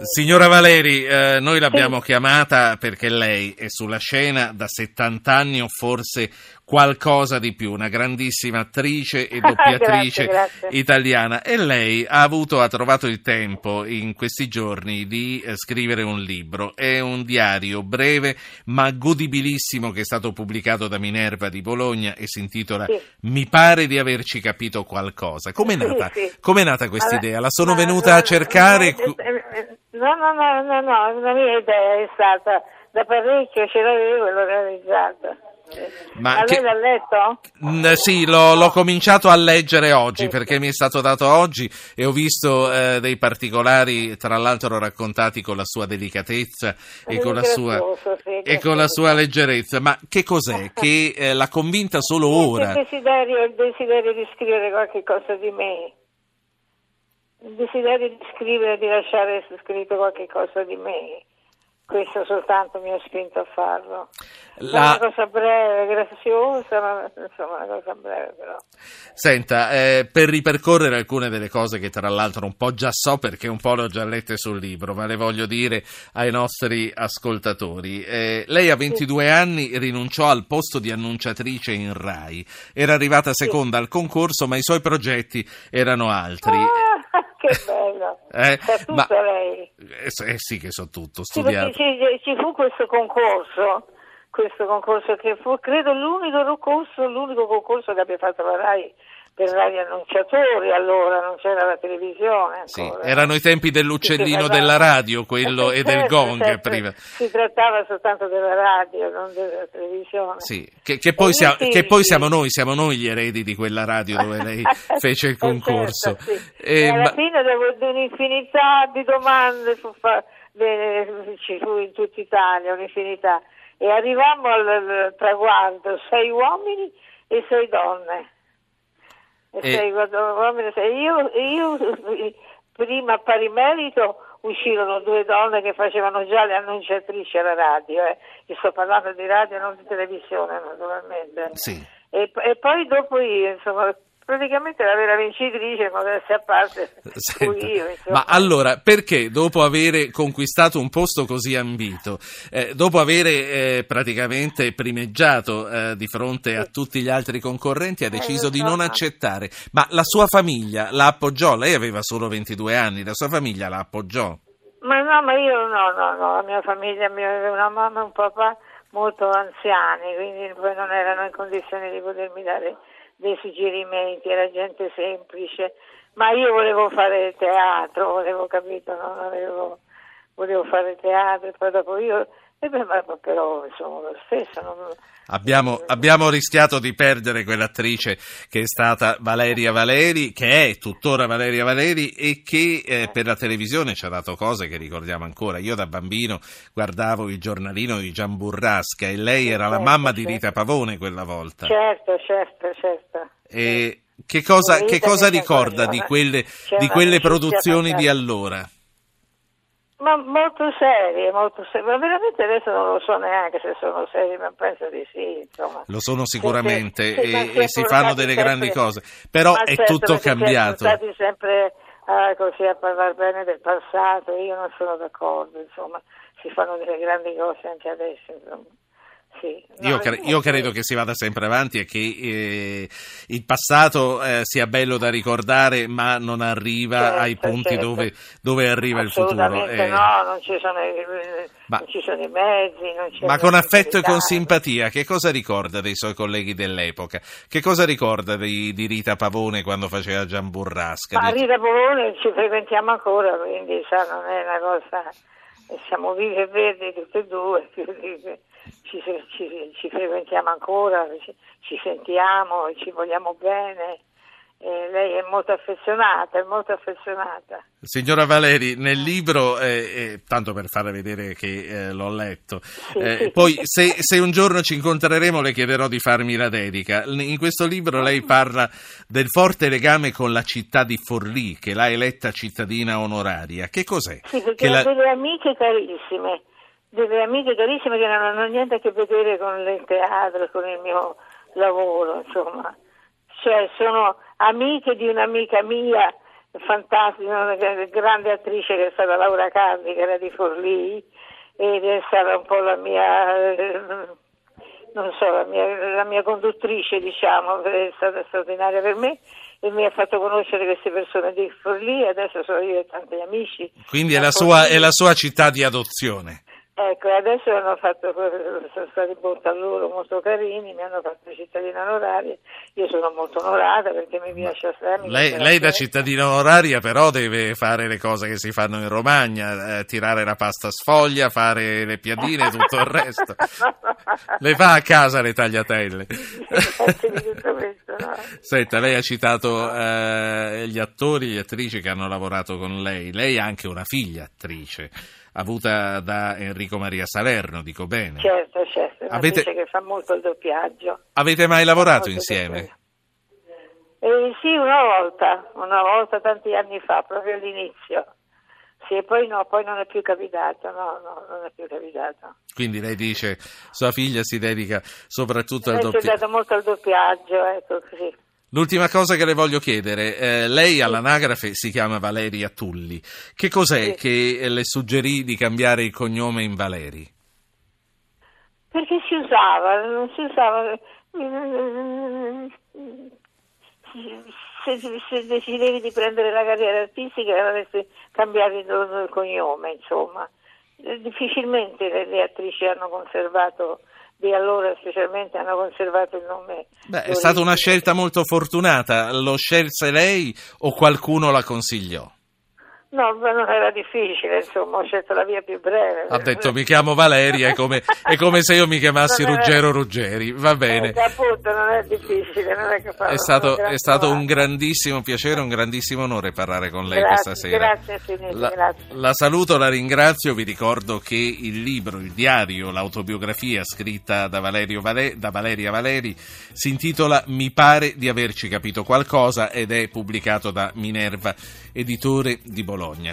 Signora Valeri, eh, noi l'abbiamo chiamata perché lei è sulla scena da 70 anni o forse qualcosa di più, una grandissima attrice e doppiatrice grazie, grazie. italiana e lei ha avuto, ha trovato il tempo in questi giorni di eh, scrivere un libro, è un diario breve ma godibilissimo che è stato pubblicato da Minerva di Bologna e si intitola sì. Mi pare di averci capito qualcosa. Com'è nata, sì, sì. com'è nata questa idea? La sono venuta a cercare... No, no, no, no, no, la mia idea è stata da parecchio, ce l'avevo e l'ho realizzata. Ma Ma che- l'ha letto? Mm, sì, l'ho, l'ho cominciato a leggere oggi Sì, perché mi è stato dato oggi e ho visto eh, dei particolari, tra l'altro raccontati con la sua delicatezza e con la sua, sì, e con la sua leggerezza. Ma che cos'è? Che eh, l'ha convinta solo ora? Il desiderio, il desiderio di scrivere qualche cosa di me. Il desiderio di scrivere, di lasciare scritto qualche cosa di me. Questo soltanto mi ha spinto a farlo. È La- una cosa breve, graziosa, ma insomma una cosa breve però. Senta, eh, per ripercorrere alcune delle cose che tra l'altro un po' già so perché un po' le ho già lette sul libro, ma le voglio dire ai nostri ascoltatori. Eh, lei a 22 anni rinunciò al posto di annunciatrice in RAI, era arrivata seconda al concorso, ma i suoi progetti erano altri. Ah, che bello! Eh, tutto ma- lei. Eh, eh sì che so tutto, Sì, studiato. ci, ci fu questo concorso, questo concorso che fu, credo, l'unico concorso, l'unico concorso che abbia fatto la RAI per radio annunciatori allora, non c'era la televisione Sì, erano i tempi dell'uccellino Sì, della radio, quello Eh, e del certo, gong certo. prima. Si trattava soltanto della radio, non della televisione. Sì, che, che poi, E sia- io sì, che poi siamo noi, siamo noi gli eredi di quella radio dove lei fece il Eh, concorso. certo, sì. Eh, E alla ma- fine dopo un'infinità di domande fu fa- bene, ci fu in tutta Italia un'infinità e arrivammo al traguardo sei uomini e sei donne. E io, io prima a pari merito uscirono due donne che facevano già le annunciatrici alla radio, eh. Io sto parlando di radio non di televisione naturalmente. sì. E, e poi dopo io, insomma, praticamente la vera vincitrice, modestia a parte, Senta, io. Insomma. ma allora, perché dopo aver conquistato un posto così ambito, eh, dopo aver eh, praticamente primeggiato eh, di fronte a tutti gli altri concorrenti, ha deciso di non accettare? Ma la sua famiglia la appoggiò? Lei aveva solo 22 anni, la sua famiglia la appoggiò? Ma no, ma io no, no, no, la mia famiglia aveva una mamma e un papà molto anziani, quindi poi non erano in condizione di potermi dare dei suggerimenti, era gente semplice, ma io volevo fare teatro, volevo capito, non avevo, volevo fare teatro e poi dopo io, e beh, però insomma lo stesso, non, Abbiamo, abbiamo rischiato di perdere quell'attrice che è stata Valeria Valeri, che è tuttora Valeria Valeri e che eh, per la televisione ci ha dato cose che ricordiamo ancora. Io da bambino guardavo il giornalino di Gian Burrasca e lei era la Certo, mamma di certo. Rita Pavone quella volta. certo, certo, certo. E che cosa, che cosa ricorda di quelle, di quelle produzioni di allora? Ma molto serie, molto serie, ma veramente adesso non lo so neanche se sono serie, ma penso di sì, insomma. Lo sono sicuramente Sì, sì, e, sempre e si fanno delle sempre- grandi cose, però è certo, tutto cambiato. Siamo stati sempre ah, così a parlare bene del passato, io non sono d'accordo, insomma, si fanno delle grandi cose anche adesso, insomma. Sì. No, Io, cre- io credo che si vada sempre avanti e che eh, il passato eh, sia bello da ricordare, ma non arriva Certo, ai punti certo. dove, dove arriva il futuro. Eh. no, non ci, sono, i- Ma- non ci sono i mezzi, Ma con affetto e con simpatia, che cosa ricorda dei suoi colleghi dell'epoca? Che cosa ricorda di, di Rita Pavone quando faceva Gian Burrasca? Ma Rita Polone ci frequentiamo ancora, quindi sa, non è una cosa. Siamo vivi e verdi tutti e due, ci, ci- ci frequentiamo ancora, ci, ci sentiamo, ci vogliamo bene. E lei è molto affezionata, è molto affezionata. Signora Valeri, nel libro, eh, eh, tanto per fare vedere che eh, l'ho letto, eh, sì. poi se, se un giorno ci incontreremo le chiederò di farmi la dedica. In questo libro lei parla del forte legame con la città di Forlì, che l'ha eletta cittadina onoraria. Che cos'è? Sì, perché la- delle amiche carissime, delle amiche carissime che non hanno niente a che vedere con il teatro, con il mio lavoro, insomma. Cioè, sono amiche di un'amica mia fantastica, una grande attrice che è stata Laura Cardi, che era di Forlì, ed è stata un po' la mia, non so, la mia, la mia conduttrice, diciamo, è stata straordinaria per me e mi ha fatto conoscere queste persone di Forlì adesso sono io e tanti amici. Quindi è la, sua, è la sua città di adozione. Ecco, adesso hanno fatto, sono stati loro molto carini, mi hanno fatto cittadina onoraria, io sono molto onorata perché mi piace assai. Lei, lei da cittadina onoraria però deve fare le cose che si fanno in Romagna, eh, tirare la pasta sfoglia, fare le piadine e tutto il resto. le fa a casa le tagliatelle. Senta, lei ha citato eh, gli attori e le attrici che hanno lavorato con lei, lei ha anche una figlia attrice avuta da Enrico Maria Salerno, dico bene. Certo, certo, Avete... che fa molto il doppiaggio. Avete mai lavorato insieme? Eh, sì, una volta, una volta tanti anni fa, proprio all'inizio. Sì, e poi no, poi non è più capitato, no, no, non è più capitato. Quindi lei dice, sua figlia si dedica soprattutto al doppiaggio. Si dedica molto al doppiaggio, ecco così. L'ultima cosa che le voglio chiedere, eh, lei all'anagrafe si chiama Valeria Tulli, che cos'è sì. che le suggerì di cambiare il cognome in Valeri? Perché si usava, non si usava, se, se decidevi di prendere la carriera artistica avresti cambiato il cognome, insomma. Difficilmente le, le attrici hanno conservato di allora specialmente hanno conservato il nome. Beh, è stata una scelta molto fortunata, lo scelse lei o qualcuno la consigliò? No, ma non era difficile, insomma, ho scelto la via più breve. Ha detto mi chiamo Valeria, è come, è come se io mi chiamassi Ruggero era... Ruggeri, va bene. Eh, appunto, non è difficile, non è che fa È stato, è stato un grandissimo piacere, un grandissimo onore parlare con lei grazie, questa sera. Grazie, Finiti, la, grazie. La saluto, la ringrazio, vi ricordo che il libro, il diario, l'autobiografia scritta da, Vale, da Valeria Valeri si intitola Mi pare di averci capito qualcosa ed è pubblicato da Minerva, editore di Bologna.